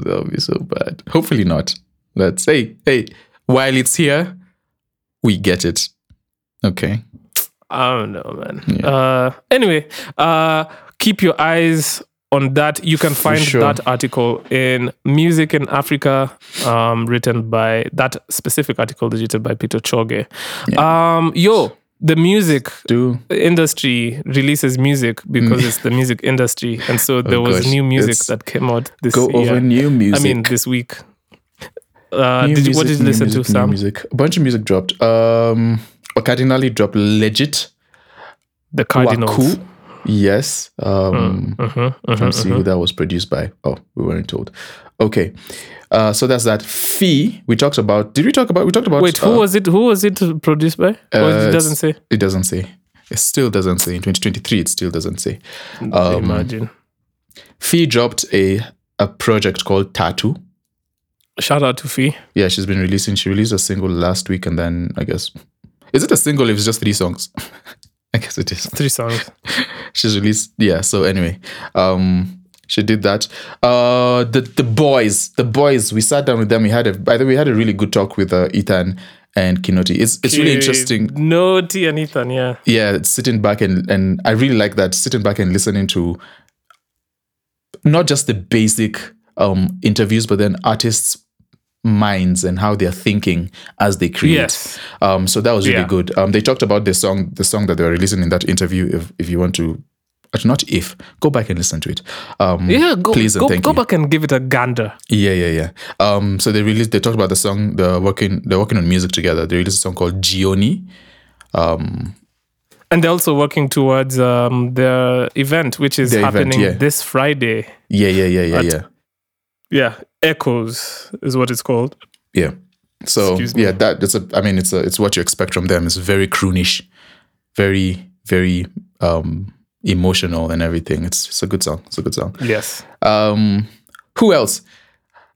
that would be so bad. Hopefully not. Let's hey hey. While it's here, we get it. Okay. I don't know, man. Uh, anyway, uh, keep your eyes on that. You can find sure. that article in Music in Africa, um, written by that specific article written by Peter Choge. Um, yo, the music Do industry releases music because it's the music industry, and so there was. Oh, gosh, new music that came out this go year. over new music. I mean, this week. Uh, did you, what did you listen music, to, Sam? Music. A bunch of music dropped. Um, Cardinali dropped legit. The Cardinals. Waku. Yes. Um, mhm, Let's see who that was produced by. Oh, we weren't told. Okay. Uh, so that's that. Fee. We talked about. Did we talk about? We talked about. Wait, who uh, was it? Who was it produced by? or uh, it doesn't say. It doesn't say. It still doesn't say. In 2023, it still doesn't say. Um, Imagine. Fee dropped a a project called Tattoo. Shout out to Fee. Yeah, she's been releasing. She released a single last week, and then I guess is it a single if it's just three songs? I guess it is. Three songs. she's released yeah so anyway um she did that uh the the boys the boys we sat down with them we had a by the way we had a really good talk with uh, ethan and kinoti it's it's really interesting No T and Ethan, yeah. yeah sitting back and and i really like that sitting back and listening to not just the basic um interviews but then artists minds and how they're thinking as they create Yes. um, so that was really Yeah. good. Um, they talked about the song, the song that they were releasing in that interview. If if you want to not if. Go back and listen to it. Um, Yeah, go, please and go, go back and give it a gander. Yeah, yeah, yeah. Um, so they released. They talked about the song. They're working. They're working on music together. They released a song called Gioni. And they're also working towards um, their event, which is Their event, happening yeah. this Friday. Yeah, yeah, yeah, yeah, yeah, Yeah, Echoes is what it's called. yeah. So yeah, that that's a. I mean, it's a. It's what you expect from them. It's very croonish, very, very um emotional and everything. It's it's a good song. It's a good song. Yes. Um, who else?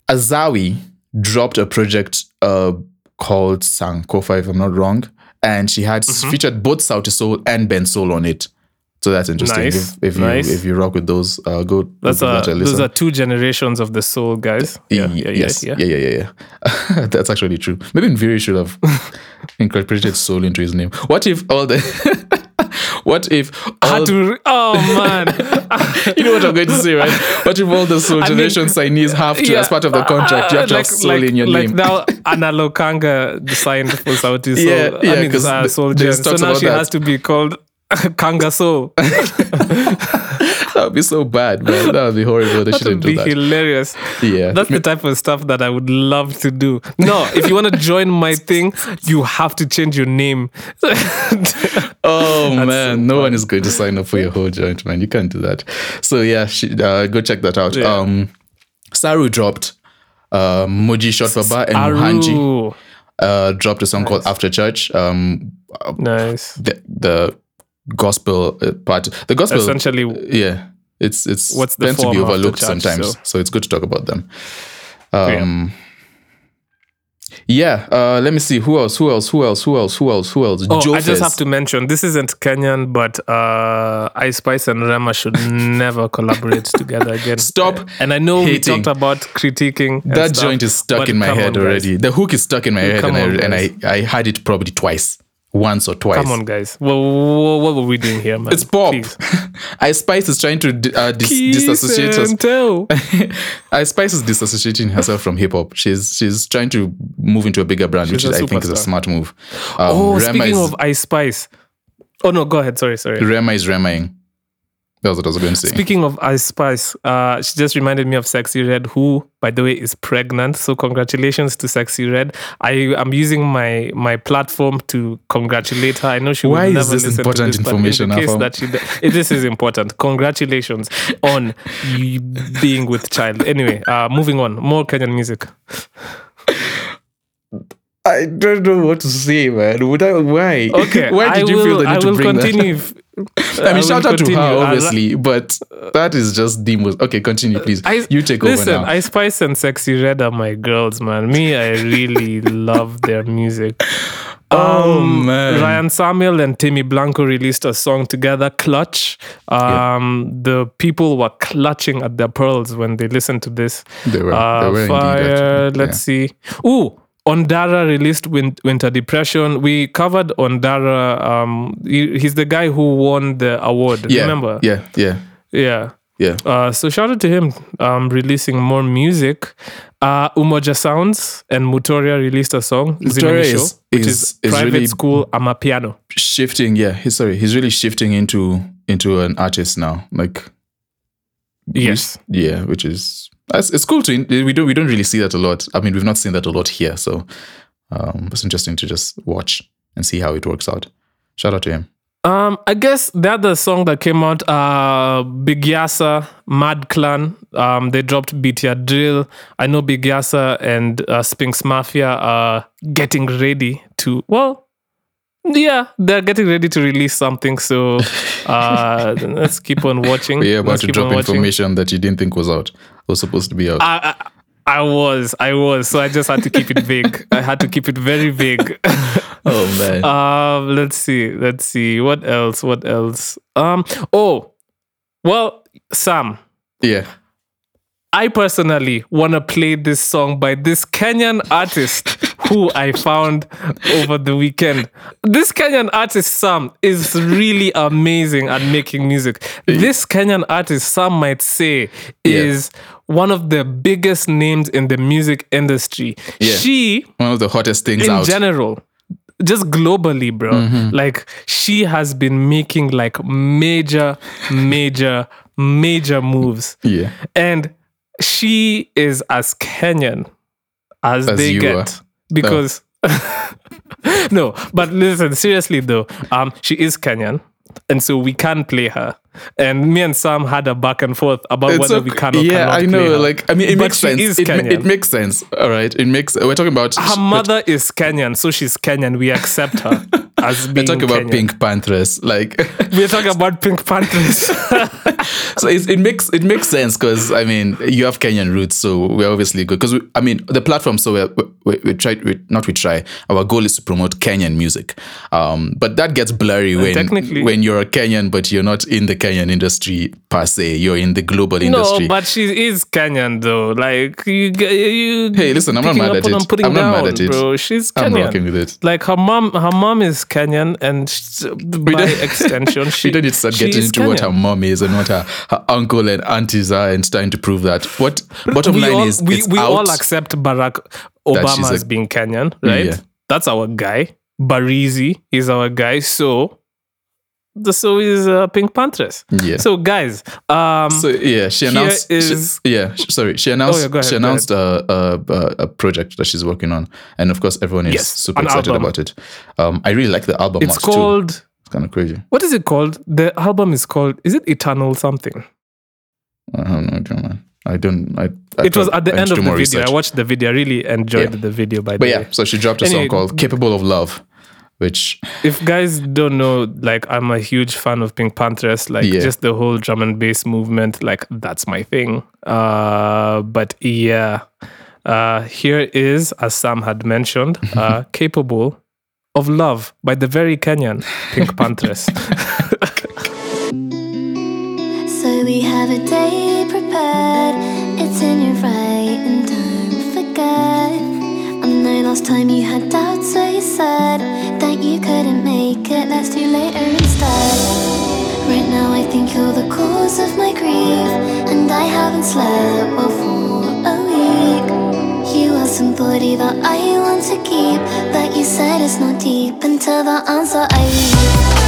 Azawi dropped a project uh called Sankofa, if I'm not wrong, and she had Mm-hmm. featured both Sauti Sol and Bensoul on it. So that's interesting. Nice, If, if you nice. if you rock with those, uh, go. That's a, those are two generations of the soul guys. Yeah, yeah, yes. yeah, yeah, yeah, yeah, yeah. That's actually true. Maybe Nviiri should have incorporated soul into his name. What if all the what if all Had to, re- oh man, you know what I'm going to say, right? What if all the soul I mean, generation signees have to, as part of the contract, you have to have soul like, in your like name? now Anna Lokanga signed for Sauti Sol. Yeah, yeah, I mean, uh, Sol Gen. So now she that. has to be called Kanga Soul. that would be so bad, man. That would be horrible. They That shouldn't would be hilarious. Yeah. That's the type of stuff that I would love to do. No, if you want to join my thing, you have to change your name. Oh man, no one is going to sign up for your whole joint, man. You can't do that. So yeah, she, uh, go check that out. Yeah. Um, Saru dropped. Uh, Moji Shot Baba and Muhanji uh, dropped a song called After Church. Um, Nice. the, the gospel uh, part, the gospel, Essentially, yeah, it's it's What's the meant to be overlooked church, sometimes. so- So. it's good to talk about them. Um, yeah. Uh, let me see who else. Who else? Who else? Who else? Who else? Who else? Oh, Joe I just Fez. have to mention this isn't Kenyan, but uh, Ice Spice and Rema should never collaborate together again. Stop And I know hating. we talked about critiquing. that stuff, joint is stuck in my head on, already. The hook is stuck in my head, and, on, I, and I. I had it probably twice, once or twice. Come on, guys. Well, what, what were we doing here, man? It's pop. Please. Ice Spice is trying to uh, dis- disassociate us. and tell. Ice Spice is disassociating herself from hip hop. She's she's trying to move into a bigger brand, which is, I think is a smart move. Um, Oh, Rema speaking is, of Ice Spice. Oh no, go ahead. Sorry, sorry. Rema is Remaing. That was what I was going to say. Speaking of Ice Spice, uh, she just reminded me of Sexyy Red, who, by the way, is pregnant. So congratulations to Sexyy Red. I am using my my platform to congratulate her. I know she Why will never this listen important to this, information, But in the case that she, d- it- this is important. Congratulations on being with child. Anyway, uh, moving on. More Kenyan music. I don't know what to say, man. Would I, why? Okay, why did I you will, feel the need I to will bring continue. that? if- I mean, shout out to continue. her, I'll- obviously, but that is just the most. Okay, continue, please. I, you take listen, over now. Ice Spice and Sexyy Red are my girls, man. Me, I really love their music. Oh, man. Ryan Samuel and Timmy Blanco released a song together, Clutch. Um, The people were clutching at their pearls when they listened to this. They were- Uh, they were indeed, fire, actually. Let's see. Ooh, Ondara released Win- Winter Depression. We covered Ondara. Um, he- he's the guy who won the award. yeah, Remember? Yeah, yeah, Yeah. yeah. Uh, so shout out to him um, releasing more music. Uh, Umoja Sounds and Mutoria released a song, Mutoria is- which is- is, is private really- school Amapiano. Shifting, yeah. He's sorry. He's really shifting into into an artist now. Like, Yes. yeah, which is that's, it's cool to we don't we don't really see that a lot. I mean, we've not seen that a lot here, so um, it's interesting to just watch and see how it works out. Shout out to him. Um, I guess the other song that came out, uh, Big Yasa, Mad Clan, um, they dropped Ya Drill. I know Big Yasa and uh, Spinks Mafia are getting ready to, well, yeah, they're getting ready to release something. So uh, let's keep on watching. We're about Let's to keep drop information that you didn't think was out. Was supposed to be out. I, I, I was, I was. So I just had to keep it vague. I had to keep it very vague. oh man. um, let's see, let's see. What else? What else? Um, oh, well, Sam. yeah. I personally want to play this song by this Kenyan artist who I found over the weekend. This Kenyan artist, Sam, is really amazing at making music. This Kenyan artist, Sam might say, is one of the biggest names in the music industry. Yeah. She, One of the hottest things in out. general, just globally, bro. Mm-hmm. Like she has been making like major, major, major moves. Yeah. And she is as Kenyan as, As they get. are. Because no, but listen, seriously though, um, she is Kenyan. And so we can play her. And me and Sam had a back and forth about whether okay. we can or yeah, I know. Like, I mean, it But makes sense. It, Kenyan. it makes sense. All right, it makes. We're talking about. her we're mother is Kenyan, so she's Kenyan. We accept her as being talking about PinkPantheress. Like, We're talking about PinkPantheress. so it, it makes it makes sense because I mean you have Kenyan roots, so we're obviously good. Because I mean the platform, so we're, we we try we, not we try. Our goal is to promote Kenyan music, um, but that gets blurry when when you're a Kenyan, but you're not in the Kenyan industry per se. You're in the global industry. no, but she is Kenyan though. Like you, you. Hey, listen, I'm not mad at it. I'm I'm not mad at it. bro. She's Kenyan. I'm rocking with it. Like her mom, her mom is Kenyan, and by don't- extension, she. we don't need to start getting into what her mom is and what her, her uncle and aunties are and trying to prove that. What bottom we line all, is we, we all accept Barack Obama a- as being Kenyan, right? Yeah. That's our guy. Barizi is our guy. So, so is uh, PinkPantheress. yeah. So, guys, um, So yeah, she announced. she- yeah, sorry, she announced. Oh, yeah, ahead, she announced a, a, a a project that she's working on, and of course, everyone is Yes, super excited album. about it. Um, I really like the album. it's art too. called. It's kind of crazy. What is it called? The album is called. Is it Eternal something? I don't know, John, man. I don't. I. I It was at the end of the video. research. I watched the video. I really enjoyed Yeah. the video. By the But way, yeah, so she dropped a Anyway, song called "Capable of Love," which if guys don't know, like I'm a huge fan of PinkPantheress. Like Yeah. just the whole drum and bass movement. Like that's my thing. Uh, but yeah, uh, here is as Sam had mentioned, uh, "Capable of Love" by the very Kenyan PinkPantheress. So we have a day prepared. It's in your right, and don't forget. Last time you had doubts, so you said that you couldn't make it. Let's do later instead. Right now, I think you're the cause of my grief, and I haven't slept well for a week. You are somebody that I want to keep, but you said it's not deep until the answer I read.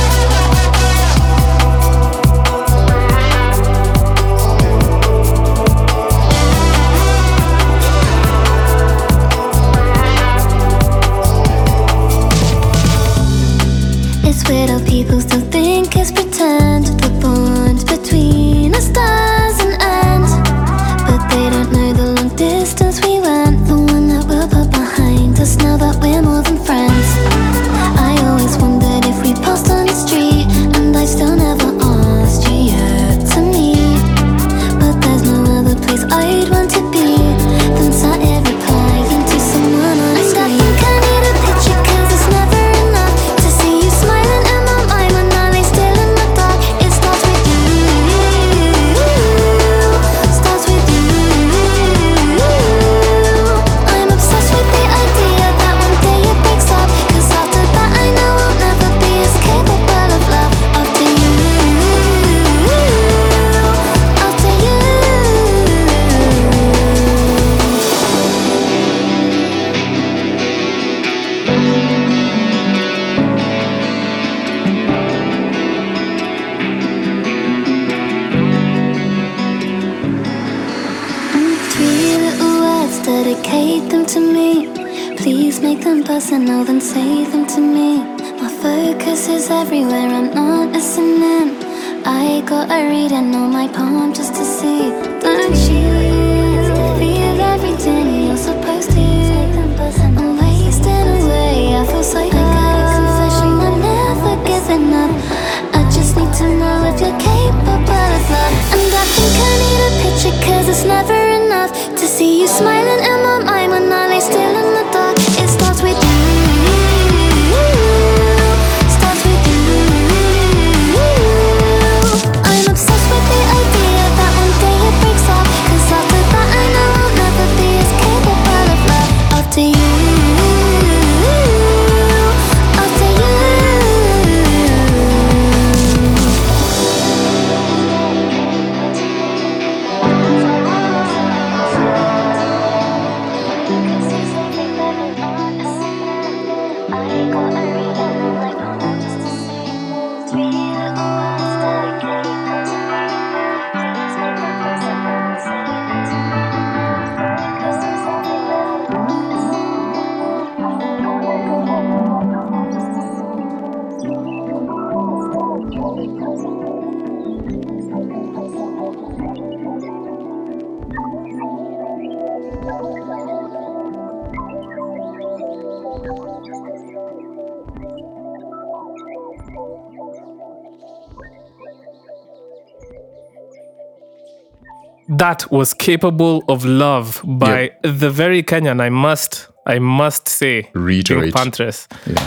That was capable of love by the very Kenyan. I must, I must say, Reiterate. PinkPantheress. Yeah.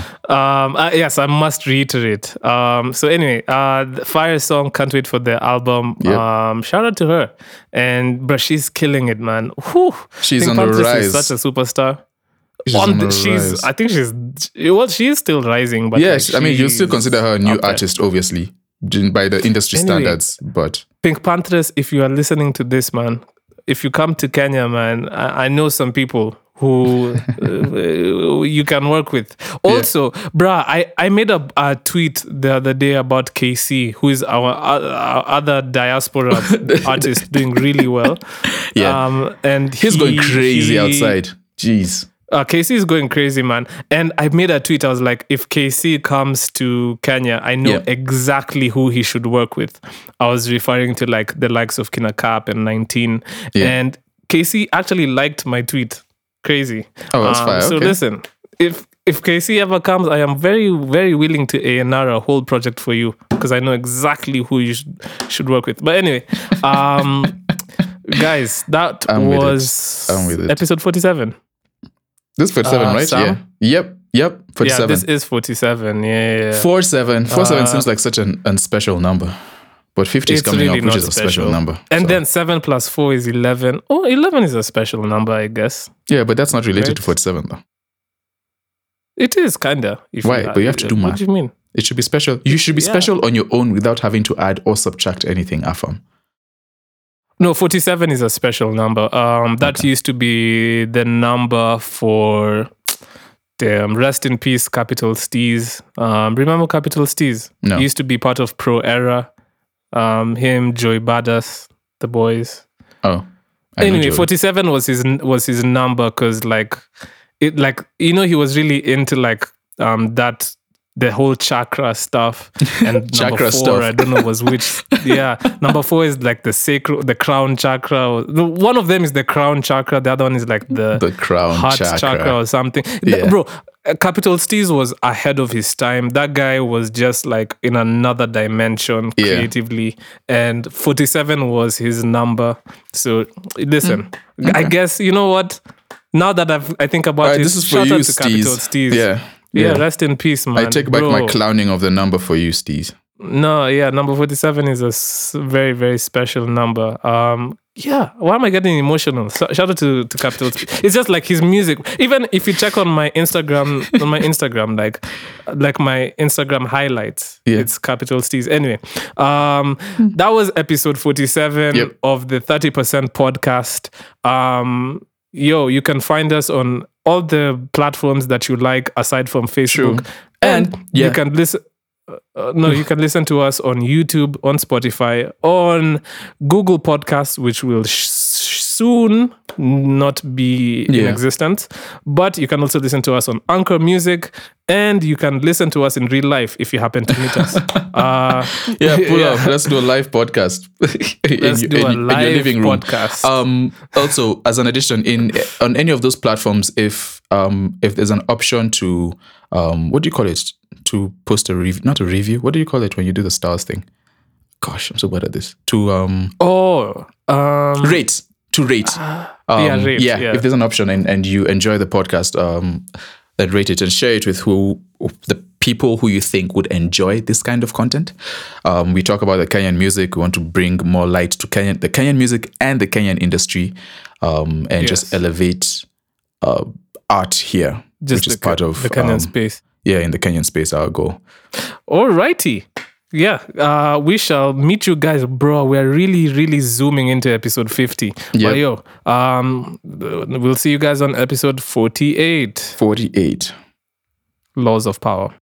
Um, uh, yes, I must reiterate. Um, so anyway, uh, Fire song, can't wait for the album. Yep. Um, shout out to her, and bro, she's killing it, man. Whew. She's on the Panthers Is rise. such a superstar. She's on on the, the she's, rise. I think she's, well, she's still rising, but Yeah, like, she- I mean, you still consider her a new artist, obviously, by the industry Anyway. standards. But PinkPantheress, if you are listening to this, man, if you come to Kenya, man, I, I know some people who uh, you can work with. Also, bruh, I, I made a, a tweet the other day about KC, who is our, o- our other diaspora artist doing really well. Yeah. Um, and he's going crazy he- outside. Jeez. Uh, KC is going crazy, man. And I made a tweet. I was like, if KC comes to Kenya, I know Yeah. exactly who he should work with. I was referring to like the likes of Kina Cap and 19. Yeah. And KC actually liked my tweet. Crazy. Oh, that's fire. So Okay. listen, if if KC ever comes, I am very, very willing to A&R a whole project for you because I know exactly who you should, should work with. But anyway, um, guys, that I'm was I'm with it. episode 47. This is 47, Uh, right? Sam? Yeah. Yep. Yep. 47. Yeah, this is 47. Yeah, yeah, yeah. 47. 47 Uh, seems like such an unspecial number. But 50 is coming really up, which is a special number. And So- then 7 plus 4 is 11. Oh, 11 is a special number, I guess. Yeah, but that's not related Right. to 47, though. It is, kind of. Why? But you have to do math. What do you mean? It should be special. You should be Yeah. special on your own without having to add or subtract anything, Afam. No, 47 is a special number. Um, That Okay. used to be the number for. Damn, rest in peace, Capital Steez. Um, remember Capital Steez? No. He used to be part of Pro Era. Um, him, Joey Badass, the boys. Oh. I anyway, 47 was his was his number because like it like you know he was really into like um that the whole chakra stuff and Chakra number four stuff. I don't know was which yeah number four is like the sacral the crown chakra one of them is the crown chakra the other one is like the, the crown heart chakra. chakra. or something Th- Yeah. bro uh, Capital Steez was ahead of his time. That guy was just like in another dimension Yeah. creatively, and 47 was his number. So listen, I guess you know what. Now that I've, I think about All right, it, this is for you, out to Capital Steez. Steez. Yeah. yeah, rest in peace, man. I take back my clowning of the number for you, Steez. no, yeah, number 47 is a s- very, very special number. Um, yeah, why am I getting emotional? So- Shout out to, to Capital. Steez. It's just like his music. Even if you check on my Instagram, on my Instagram, like, like my Instagram highlights, Yeah. it's Capital Steez. Anyway, um, that was episode 47 Yep. of the 30% podcast. Um, yo, you can find us on all the platforms that you like aside from Facebook. True. And, yeah. you can listen uh, no, you can listen to us on YouTube, on Spotify, on Google Podcasts, which will sh- soon not be in existence. But you can also listen to us on Anchor Music, and you can listen to us in real life if you happen to meet us. Uh, Yeah, pull up. Let's do a live podcast. in, Let's your- do in- a in your live living room. podcast. Um, also, as an addition, in on any of those platforms, if um if there's an option to um what do you call it to post a review, not a review. What do you call it when you do the stars thing? Gosh, I'm so bad at this. To um oh, um, rate to rate. yeah, Um, rate, yeah, yeah. if there's an option and, and you enjoy the podcast, um, then rate it and share it with who the people who you think would enjoy this kind of content. Um, we talk about the Kenyan music. We want to bring more light to Kenyan, the Kenyan music and the Kenyan industry, um, and just elevate uh, art here, just which is part of the Kenyan um, space. yeah, in the Kenyan space. Our goal. Alrighty. Yeah, uh, we shall meet you guys, bro. We're really, really zooming into episode 50. But Yep. yo, um, we'll see you guys on episode 48 Forty-eight. Laws of Power.